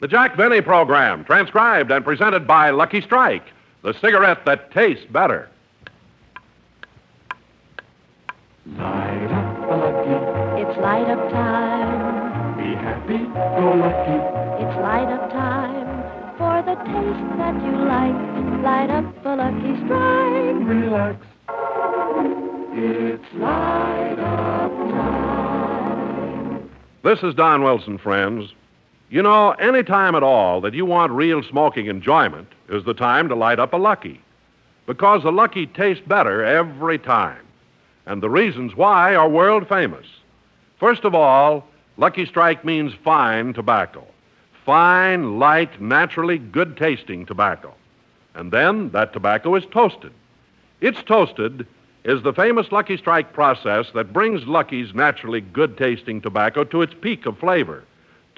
The Jack Benny program, transcribed and presented by Lucky Strike, the cigarette that tastes better. Light up a lucky, It's light up time. be happy, go lucky. It's light up time. For the taste that you like, light up a lucky strike. Relax. It's light up time. This is Don Wilson, friends. You know, any time at all that you want real smoking enjoyment is the time to light up a Lucky. Because the Lucky tastes better every time. And the reasons why are world famous. First of all, Lucky Strike means fine tobacco. Fine, light, naturally good tasting tobacco. And then that tobacco is toasted. It's toasted is the famous Lucky Strike process that brings Lucky's naturally good tasting tobacco to its peak of flavor,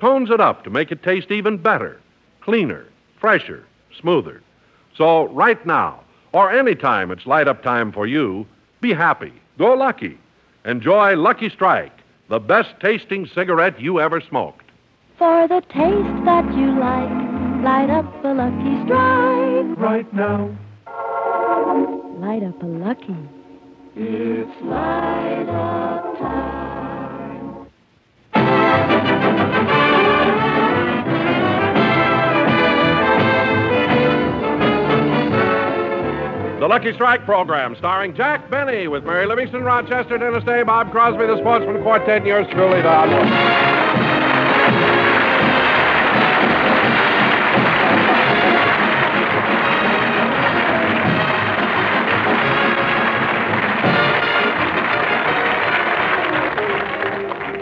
tones it up to make it taste even better, cleaner, fresher, smoother. So, right now, or any time it's light up time for you, be happy, go lucky. Enjoy Lucky Strike, the best tasting cigarette you ever smoked. For the taste that you like, light up a lucky strike. Right now, Light up a lucky. it's light up time. The Lucky Strike program, starring Jack Benny with Mary Livingstone, Rochester, Dennis Day, Bob Crosby, the Sportsmen Quartet, and yours truly, Don.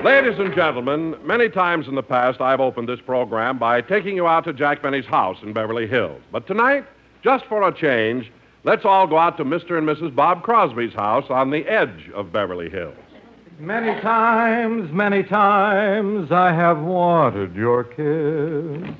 Ladies and gentlemen, many times in the past I've opened this program by taking you out to Jack Benny's house in Beverly Hills. But tonight, just for a change, let's all go out to Mr. and Mrs. Bob Crosby's house on the edge of Beverly Hills. Many times, many times I have wanted your kiss.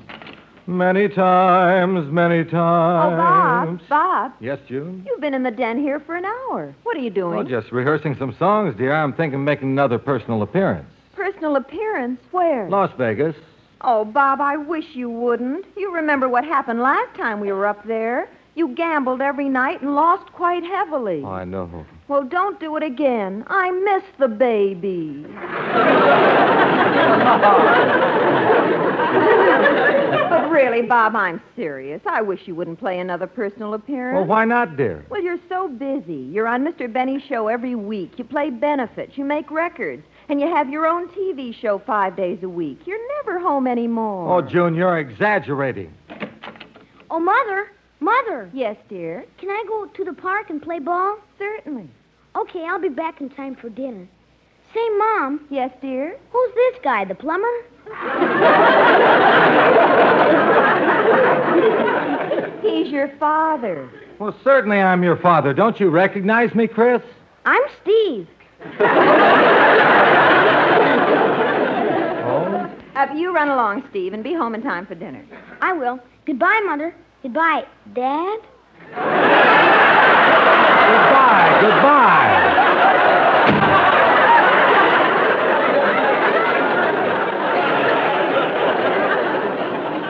Many times, many oh, times. Oh, times. Bob, Bob, Yes, June? you've been in the den here for an hour. What are you doing? Well, just rehearsing some songs, dear. I'm thinking of making another personal appearance. Personal appearance? Where? Las Vegas. Oh, Bob, I wish you wouldn't. You remember what happened last time we were up there. You gambled every night and lost quite heavily. Oh, I know. Well, don't do it again. I miss the baby. but really, Bob, I'm serious. I wish you wouldn't play another personal appearance. Well, why not, dear? Well, you're so busy. You're on Mr. Benny's show every week. You play benefits. You make records. And you have your own TV show five days a week. You're never home anymore. Oh, June, you're exaggerating. Oh, Mother, Mother, Yes, dear. can I go to the park and play ball? Certainly. Okay, I'll be back in time for dinner. Say, Mom, Yes, dear. who's this guy, the plumber? He's your father. Well, certainly I'm your father. Don't you recognize me, Chris? I'm Steve. Oh? Uh, you run along, Steve, and be home in time for dinner. I will. Goodbye, Mother. Goodbye, Dad. Goodbye, goodbye.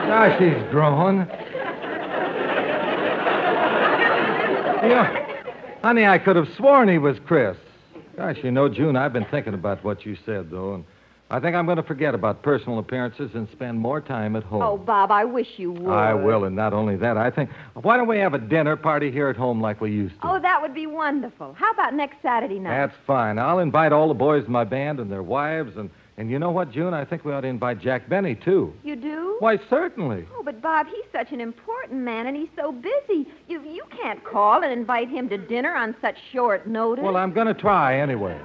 Gosh, he's growing. You honey, I could have sworn he was Chris. Gosh, you know, June, I've been thinking about what you said, though, and I think I'm going to forget about personal appearances and spend more time at home. Oh, Bob, I wish you would. I will, and not only that, I think, why don't we have a dinner party here at home like we used to? Oh, that would be wonderful. How about next Saturday night? That's fine. I'll invite all the boys in my band and their wives, and, and you know what, June? I think we ought to invite Jack Benny, too. You do? Why, certainly. Oh, but Bob, he's such an important man, and he's so busy. You you can't call and invite him to dinner on such short notice. Well, I'm going to try anyway.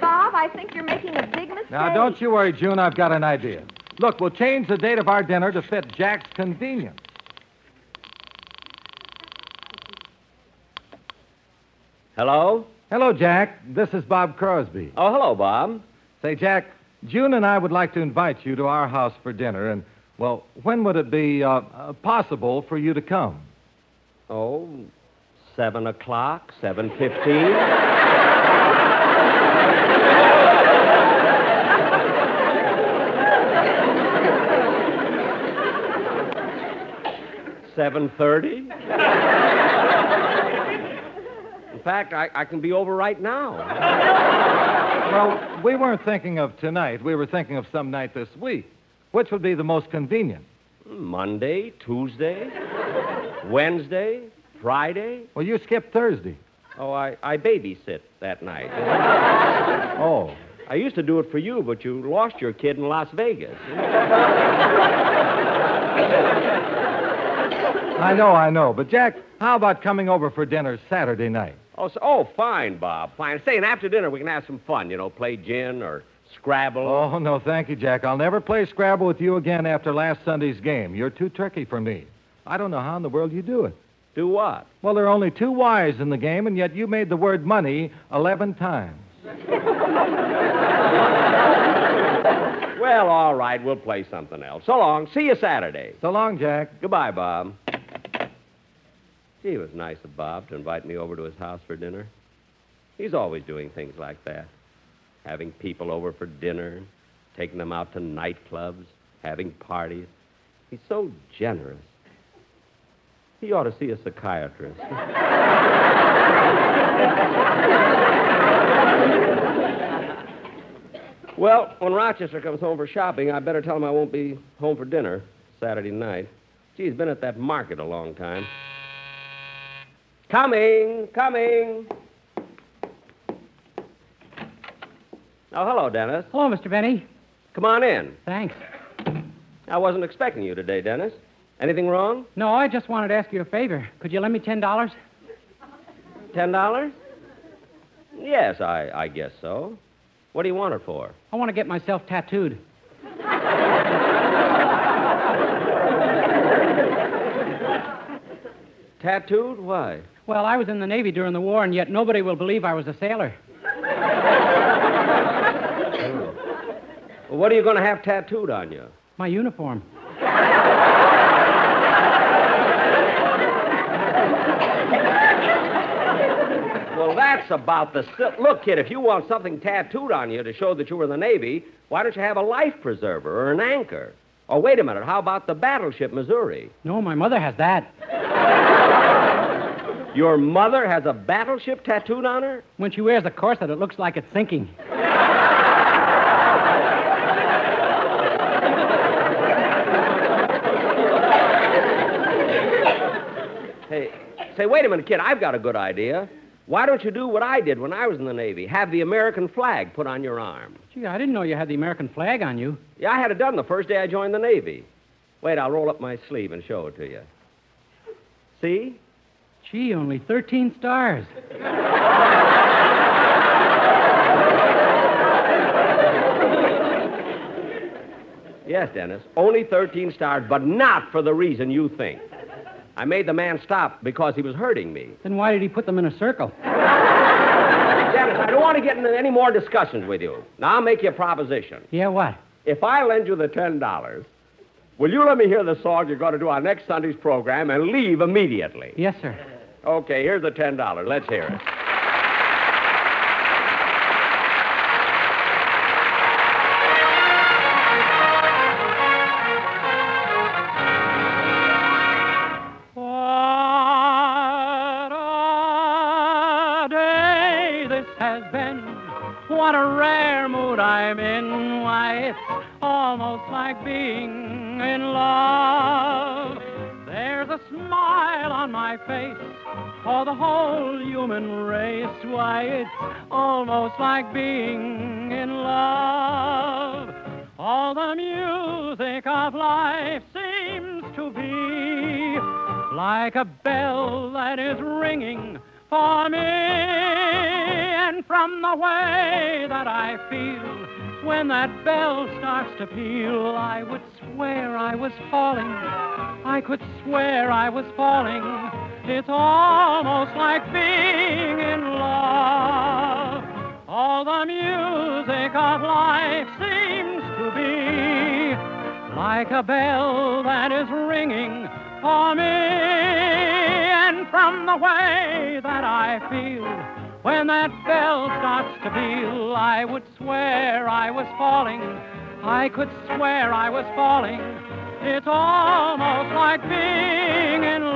Bob, I think you're making a big mistake. Now, don't you worry, June. I've got an idea. Look, we'll change the date of our dinner to fit Jack's convenience. Hello? Hello, Jack. This is Bob Crosby. Oh, hello, Bob. Say, Jack, June and I would like to invite you to our house for dinner, and, well, when would it be uh, uh, possible for you to come? Oh, seven o'clock, seven fifteen. 7.30? In fact, I, I can be over right now. Well, we weren't thinking of tonight. We were thinking of some night this week. Which would be the most convenient? Monday, Tuesday, Wednesday, Friday. Well, you skipped Thursday. Oh, I, I babysit that night. Oh. I used to do it for you, but you lost your kid in Las Vegas. I know, I know. But, Jack, how about coming over for dinner Saturday night? Oh, so, oh, fine, Bob. Fine. Say, and after dinner we can have some fun. You know, play gin or Scrabble. Oh, no, thank you, Jack. I'll never play Scrabble with you again after last Sunday's game. You're too tricky for me. I don't know how in the world you do it. Do what? Well, there are only two Y's in the game, and yet you made the word money 11 times. Well, all right. We'll play something else. So long. See you Saturday. So long, Jack. Goodbye, Bob. It was nice of Bob to invite me over to his house for dinner. He's always doing things like that. Having people over for dinner, taking them out to nightclubs, having parties. He's so generous. He ought to see a psychiatrist. well, when Rochester comes home for shopping, I better tell him I won't be home for dinner Saturday night. Gee, he's been at that market a long time. Coming, coming. Oh, hello, Dennis. Hello, Mr. Benny. Come on in. Thanks. I wasn't expecting you today, Dennis. Anything wrong? No, I just wanted to ask you a favor. Could you lend me ten dollars? Ten dollars? Yes, I, I guess so. What do you want it for? I want to get myself tattooed. Tattooed? Why? Well, I was in the Navy during the war, and yet nobody will believe I was a sailor. Well, what are you going to have tattooed on you? My uniform. Well, that's about the. Si- Look, kid, if you want something tattooed on you to show that you were in the Navy, why don't you have a life preserver or an anchor? Or wait a minute, how about the battleship Missouri? No, my mother has that. Your mother has a battleship tattooed on her? When she wears a corset, it looks like it's sinking. Hey, say, wait a minute, kid, I've got a good idea. Why don't you do what I did when I was in the Navy? Have the American flag put on your arm. Gee, I didn't know you had the American flag on you. Yeah, I had it done the first day I joined the Navy. Wait, I'll roll up my sleeve and show it to you. See? Gee, only 13 stars. Yes, Dennis. Only 13 stars, but not for the reason you think. I made the man stop because he was hurting me. Then why did he put them in a circle? Dennis, I don't want to get into any more discussions with you. Now, I'll make you a proposition. Yeah, what? If I lend you the $10, will you let me hear the song you're going to do on next Sunday's program and leave immediately? Yes, sir. Okay, here's the $10. Let's hear it. What a day this has been. What a rare mood I'm in. Why, it's almost like being in love. There's a smile on my face for the whole human race. Why, it's almost like being in love. All the music of life seems to be like a bell that is ringing for me. And from the way that I feel when that bell starts to peal, I would swear I was falling. I could swear I was falling. It's almost like being in love. All the music of life seems to be like a bell that is ringing for me. And from the way that I feel when that bell starts to peal, I would swear I was falling. I could swear I was falling. It's almost like being in was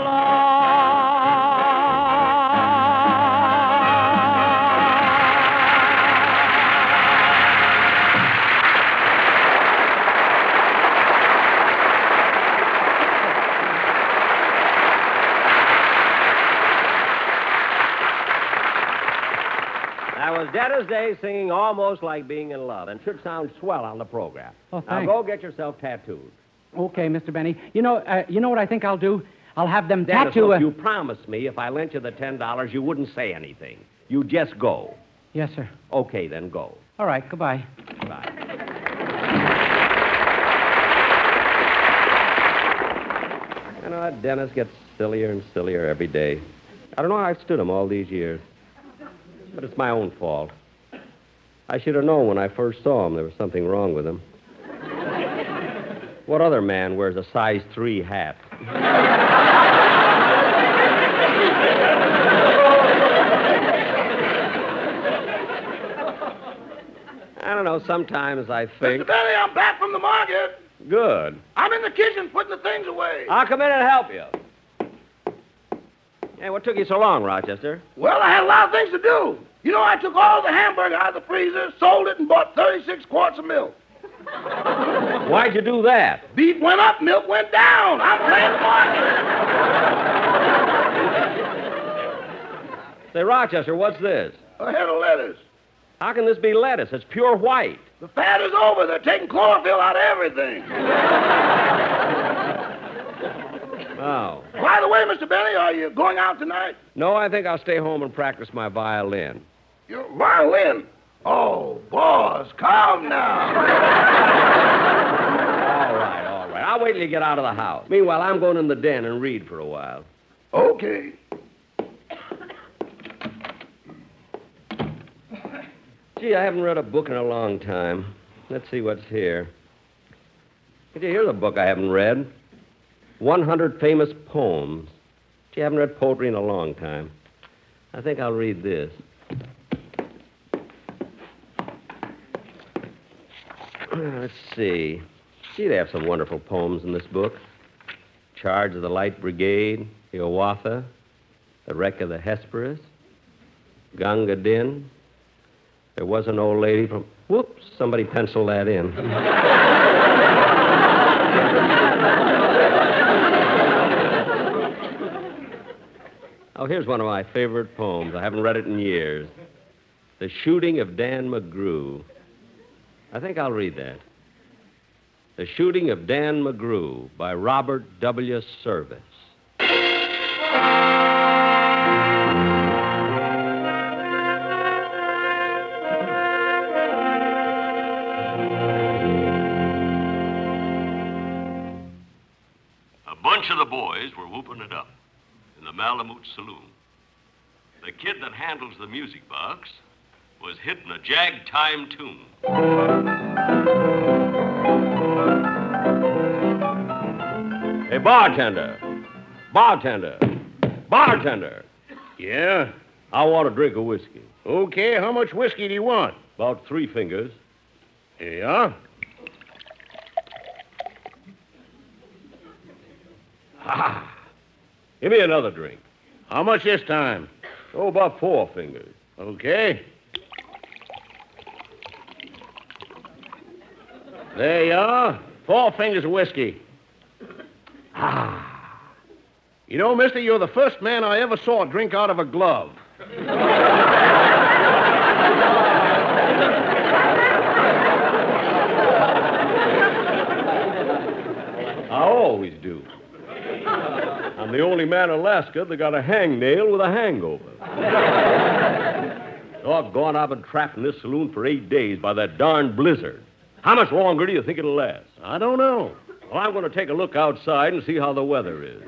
Dennis Day singing almost like being in love, and should sound swell on the program. Oh, thanks. Now go get yourself tattooed. Okay, Mr. Benny. You know, uh, you know what I think I'll do? I'll have them Dennis, tattoo. look, you promised me if I lent you the ten dollars, you wouldn't say anything. You just go. Yes, sir. Okay, then go. All right. Goodbye. Bye. You know, Dennis gets sillier and sillier every day. I don't know how I stood him all these years. But it's my own fault. I should have known when I first saw him there was something wrong with him. what other man wears a size three hat? I don't know, sometimes I think. Mr. Benny, I'm back from the market. Good. I'm in the kitchen putting the things away. I'll come in and help you. Hey, what took you so long, Rochester? Well, I had a lot of things to do. You know, I took all the hamburger out of the freezer, sold it, and bought 36 quarts of milk. Why'd you do that? Beef went up, milk went down. I'm playing the market. Say, Rochester, what's this? A head of lettuce. How can this be lettuce? It's pure white. The fat is over. They're taking chlorophyll out of everything. Oh. By the way, Mr. Benny, are you going out tonight? No, I think I'll stay home and practice my violin. Your violin? Oh, boss, calm now. All right, all right. I'll wait till you get out of the house. Meanwhile, I'm going in the den and read for a while. Okay. Gee, I haven't read a book in a long time. Let's see what's here. Gee, here's a book I haven't read 100 Famous Poems. Gee, I haven't read poetry in a long time. I think I'll read this. Let's see. Gee, they have some wonderful poems in this book. Charge of the Light Brigade, Hiawatha, The Wreck of the Hesperus, Gunga Din. There was an old lady from. Whoops, somebody penciled that in. oh, here's one of my favorite poems. I haven't read it in years The Shooting of Dan McGrew. I think I'll read that. The Shooting of Dan McGrew by Robert W. Service. Boys were whooping it up in the Malamute Saloon. The kid that handles the music box was hitting a jag time tune. Hey, bartender. Bartender. Bartender. Yeah? I want a drink of whiskey. Okay, how much whiskey do you want? About three fingers. Here you are. Ah. Give me another drink. How much this time? Oh, about four fingers. Okay. There you are. Four fingers of whiskey. Ah. You know, mister, you're the first man I ever saw drink out of a glove. I always do. I'm the only man in Alaska that got a hangnail with a hangover. Doggone, I've been trapped in this saloon for eight days by that darn blizzard. How much longer do you think it'll last? I don't know. Well, I'm going to take a look outside and see how the weather is.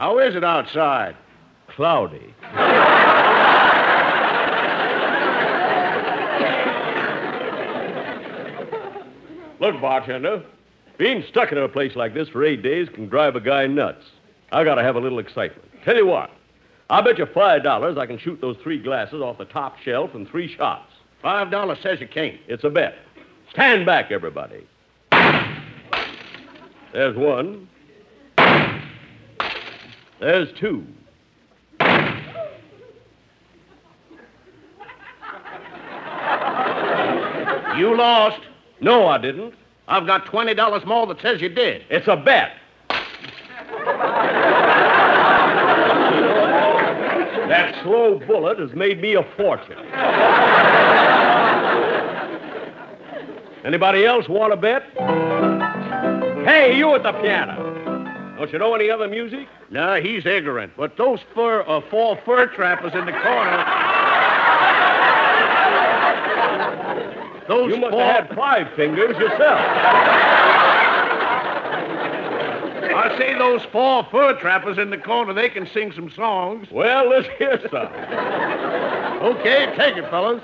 How is it outside? Cloudy. Look, bartender, being stuck in a place like this for eight days can drive a guy nuts. I gotta have a little excitement. Tell you what, I'll bet you five dollars I can shoot those three glasses off the top shelf in three shots. Five dollars says you can't. It's a bet. Stand back, everybody. There's one. There's two. You lost. No, I didn't. I've got $20 more that says you did. It's a bet. that slow bullet has made me a fortune. Anybody else want to bet? Hey, you at the piano. Don't you know any other music? No, he's ignorant. But those fur, uh, four fur trappers in the corner. Those You must four... have had five fingers yourself. I say those four fur trappers in the corner, they can sing some songs. Well, let's hear some. Okay, take it, fellas.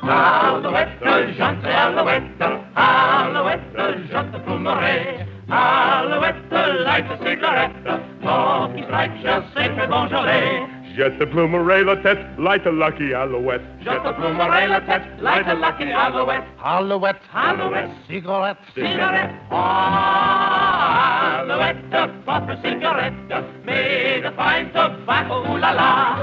Alouette, jante, alouette, alouette, jante plumerai. Alouette, light a cigarette, tant qu'il strike shall sacred Beaujolais. Jette de plumerai la tête, light a lucky alouette. Jante plumerai la tête, light a lucky alouette. Alouette. Alouette, Cigarette. cigarette. Oh, alouette, puff a cigarette, made of fine tobacco, ooh la la.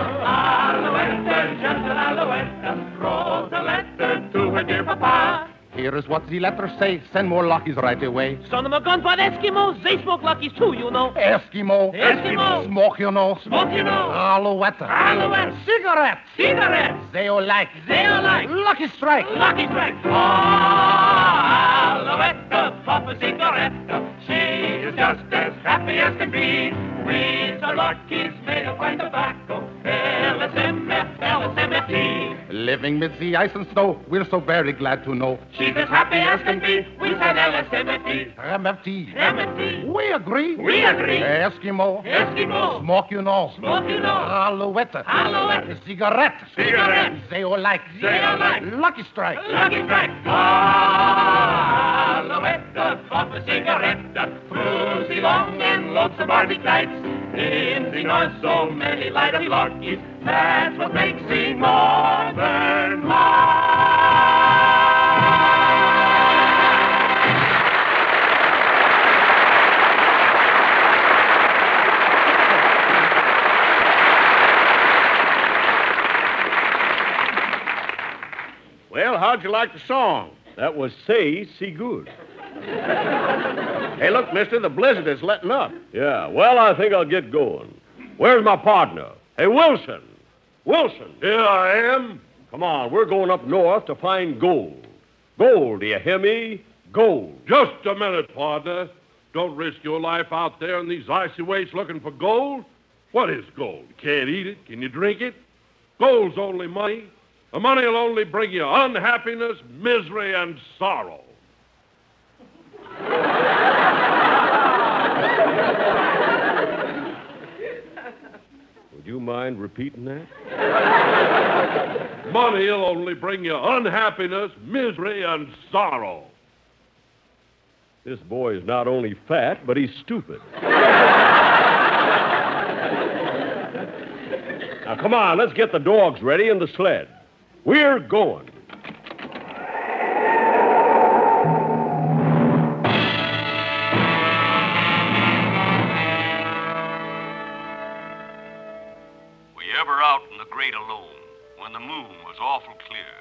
Alouette, gentle alouette, wrote a letter to her dear papa. Here is what the letter say. Send more luckies right away. Son of a gun for Eskimos. They smoke luckies too, you know. Eskimo. Eskimo. Smoke, you know. Smoke, you know. Alouette. Alouette. Cigarette. Cigarettes. Cigarettes. They all like. They all like. Lucky strike. Lucky strike. Ah! Alouette, puff a cigarette. She is just as happy as can be. With her luckies made of fine tobacco. LSMF, LSMFT. Living mid the ice and snow, we're so very glad to know. She's as happy as can be. We said LSMFT. MFT. MFT. We agree. We agree. Eskimo. Eskimo. Smoke, you know. Smoke, you know. Alouette. Alouette. Cigarette. Cigarette. They all like. They all like. Lucky strike. Lucky strike. Ah! Alouette, puff a cigarette, through the long and lonesome Arctic nights. In the north, so many light luckies. That's what makes Well, how'd you like the song? That was Say, See Good. Hey, look, mister, the blizzard is letting up. Yeah, well, I think I'll get going. Where's my partner? Hey, Wilson. Wilson. Here I am. Come on, we're going up north to find gold. Gold, do you hear me? Gold. Just a minute, partner. Don't risk your life out there in these icy wastes looking for gold. What is gold? You can't eat it. Can you drink it? Gold's only money. The money will only bring you unhappiness, misery, and sorrow. Would you mind repeating that? Money will only bring you unhappiness, misery, and sorrow. This boy is not only fat, but he's stupid. now, come on, let's get the dogs ready and the sled. We're going. You ever out in the great alone when the moon was awful clear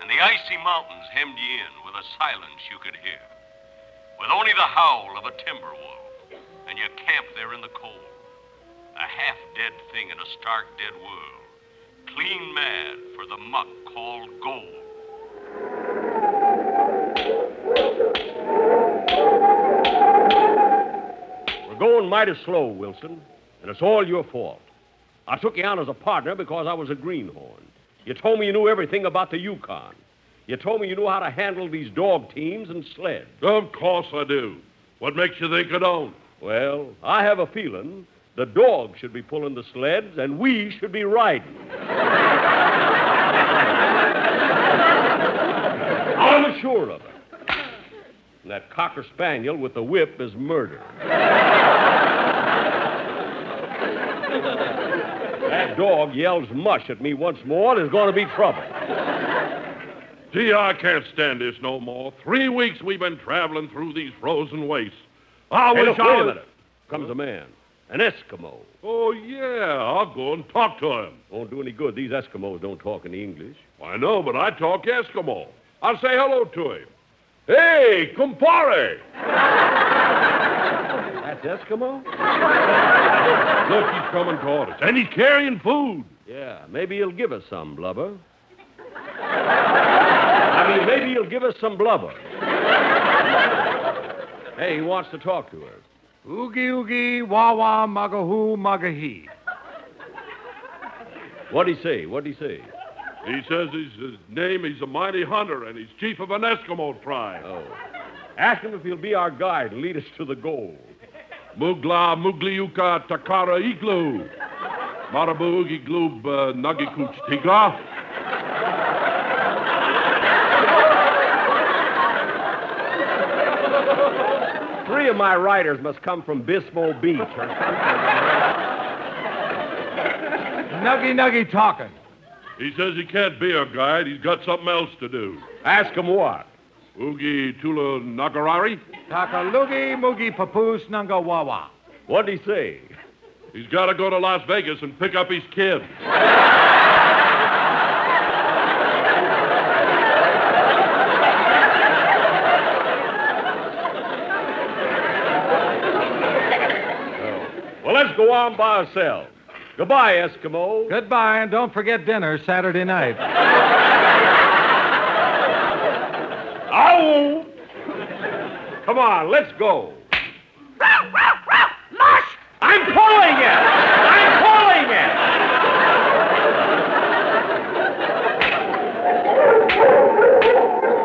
and the icy mountains hemmed you in with a silence you could hear? With only the howl of a timber wolf and you camped there in the cold, a half dead thing in a stark dead world, clean mad for the muck called gold. We're going mighty slow, Wilson, and it's all your fault. I took you on as a partner because I was a greenhorn. You told me you knew everything about the Yukon. You told me you knew how to handle these dog teams and sleds. Of course I do. What makes you think I don't? Well, I have a feeling the dogs should be pulling the sleds and we should be riding. I'm sure of it. And that cocker spaniel with the whip is murder. that dog yells mush at me once more, there's going to be trouble. Gee, I can't stand this no more. Three weeks we've been traveling through these frozen wastes. I Hey, wish look, I wait a minute. Comes a man. An Eskimo. Oh, yeah. I'll go and talk to him. Won't do any good. These Eskimos don't talk in English. I know, but I talk Eskimo. I'll say hello to him. Hey, compare! That's Eskimo? Look, he's coming toward us, and he's carrying food. Yeah, maybe he'll give us some blubber. I mean, maybe he'll give us some blubber. Hey, he wants to talk to us. Oogie oogie, wah wah, mugahoo, mugahee. What'd he say? What'd he say? He says his, his name, he's a mighty hunter, and he's chief of an Eskimo tribe. Oh. Ask him if he'll be our guide and lead us to the goal. Mugla Mugliuka Takara Iglu. Marabu Iglub uh, Nagikuch Three of my riders must come from Pismo Beach or something. Nuggy nuggy talking. He says he can't be a guide. He's got something else to do. Ask him what? Ugi Tula Nagarari? Takalugi moogie papoose nunga wawa. What'd he say? He's got to go to Las Vegas and pick up his kid. go on by ourselves. Goodbye, Eskimo. Goodbye, and don't forget dinner Saturday night. Ow! Come on, let's go. Mush! I'm pulling it! I'm pulling it!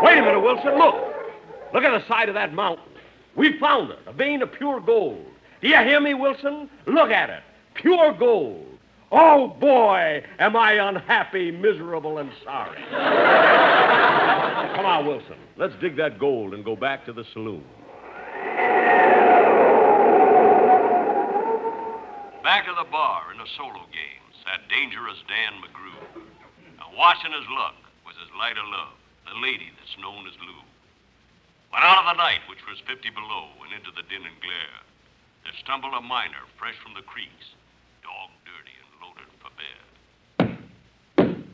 Wait a minute, Wilson. Look. Look at the side of that mountain. We found it, a vein of pure gold. Do you hear me, Wilson? Look at it. Pure gold. Oh, boy, am I unhappy, miserable, and sorry. Come on, Wilson. Let's dig that gold and go back to the saloon. Back of the bar in the solo game sat dangerous Dan McGrew. Now, watching his luck was his light of love, the lady that's known as Lou. But out of the night, which was 50 below, and into the din and glare, there stumbled a miner fresh from the creeks, dog dirty and loaded for bed.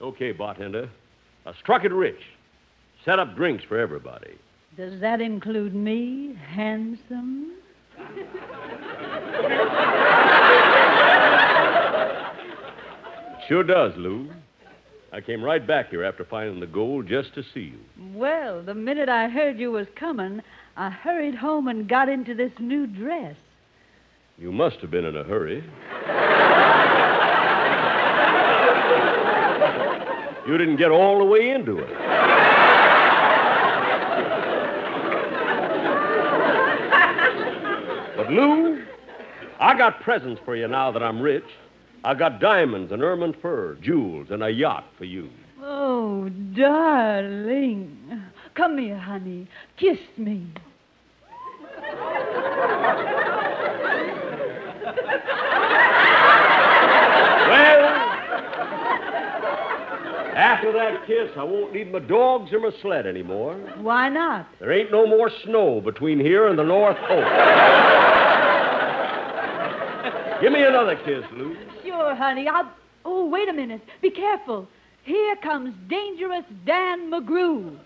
Okay, bartender. I struck it rich. Set up drinks for everybody. Does that include me, handsome? Sure does, Lou. I came right back here after finding the gold just to see you. Well, the minute I heard you was coming, I hurried home and got into this new dress. You must have been in a hurry. you didn't get all the way into it. But, Lou, I got presents for you now that I'm rich. I've got diamonds and ermine fur, jewels, and a yacht for you. Oh, darling. Come here, honey. Kiss me. Well, after that kiss, I won't need my dogs or my sled anymore. Why not? There ain't no more snow between here and the North Pole. Give me another kiss, Lou. Sure, honey. I'll. Oh, wait a minute. Be careful. Here comes dangerous Dan McGrew.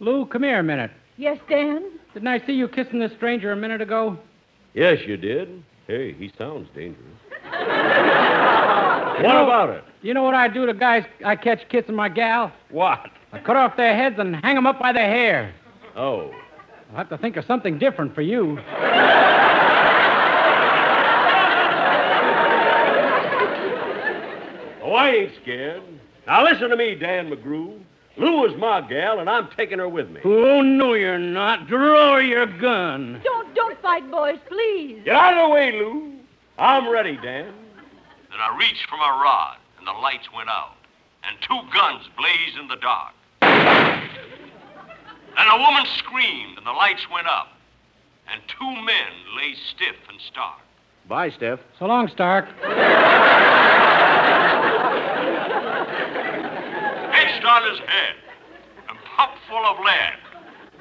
Lou, come here a minute. Yes, Dan? Didn't I see you kissing this stranger a minute ago? Yes, you did. Hey, he sounds dangerous. You What know- about it? You know what I do to guys I catch kissing my gal? What? I cut off their heads and hang them up by their hair. Oh. I'll have to think of something different for you. Oh, I ain't scared. Now listen to me, Dan McGrew. Lou is my gal, and I'm taking her with me. Oh, no, you're not. Draw your gun. Don't, don't fight, boys, please. Get out of the way, Lou. I'm ready, Dan. Then I reached for my rod, and the lights went out, and two guns blazed in the dark. And a woman screamed, and the lights went up, and two men lay stiff and stark. Bye, Steph. So long, Stark. On his head and pumped full of lead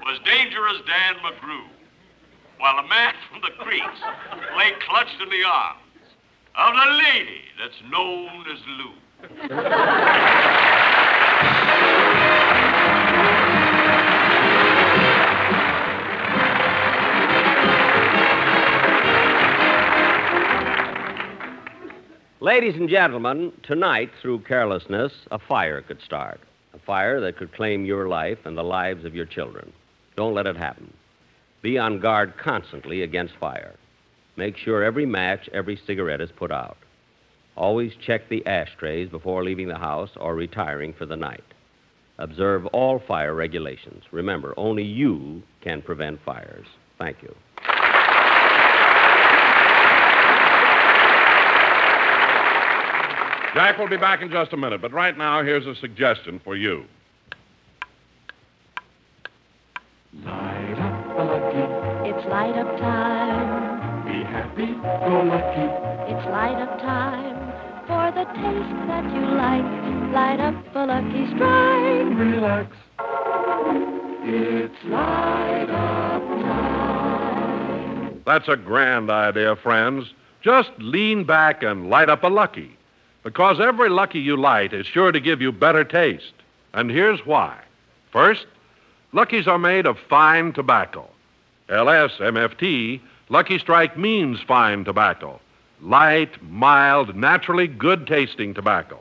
was Dangerous Dan McGrew, while a man from the creeks lay clutched in the arms of the lady that's known as Lou. Ladies and gentlemen, tonight, through carelessness, a fire could start. Fire that could claim your life and the lives of your children. Don't let it happen. Be on guard constantly against fire. Make sure every match, every cigarette is put out. Always check the ashtrays before leaving the house or retiring for the night. Observe all fire regulations. Remember, only you can prevent fires. Thank you. Jack will be back in just a minute, but right now, here's a suggestion for you. Light up the lucky. It's light up time. Be happy, go lucky. It's light up time for the taste that you like. Light up a lucky strike. Relax. It's light up time. That's a grand idea, friends. Just lean back and light up a lucky. Because every lucky you light is sure to give you better taste. And here's why. First, Luckies are made of fine tobacco. LSMFT, Lucky Strike means fine tobacco. Light, mild, naturally good tasting tobacco.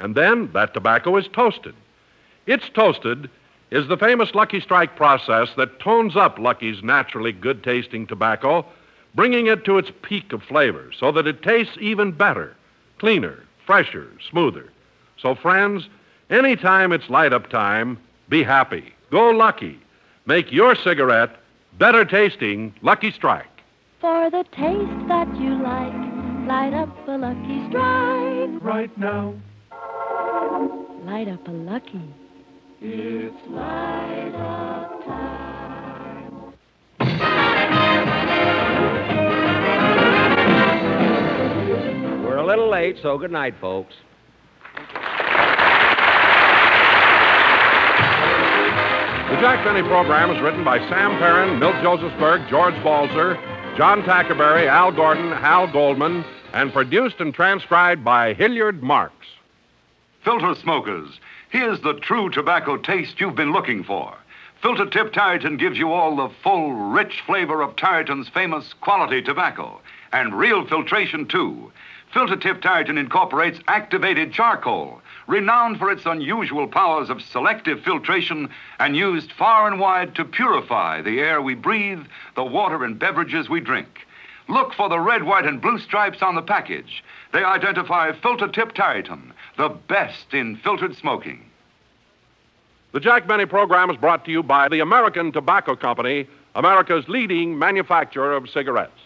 And then that tobacco is toasted. It's toasted is the famous Lucky Strike process that tones up Lucky's naturally good tasting tobacco, bringing it to its peak of flavor so that it tastes even better, cleaner, fresher, smoother. So, friends, anytime it's light up time, be happy. Go lucky. Make your cigarette better tasting Lucky Strike. For the taste that you like, light up a lucky strike. Right now. Light up a lucky. It's light up time. Little late, so good night, folks. The Jack Benny program is written by Sam Perrin, Milt Josefsberg, George Balzer, John Tackaberry, Al Gordon, Hal Goldman, and produced and transcribed by Hilliard Marks. Filter smokers, here's the true tobacco taste you've been looking for. Filter Tip Tareyton gives you all the full, rich flavor of Tareyton's famous quality tobacco, and real filtration, too. Filter Tip Tareyton incorporates activated charcoal, renowned for its unusual powers of selective filtration and used far and wide to purify the air we breathe, the water and beverages we drink. Look for the red, white, and blue stripes on the package. They identify Filter Tip Tareyton, the best in filtered smoking. The Jack Benny program is brought to you by the American Tobacco Company, America's leading manufacturer of cigarettes.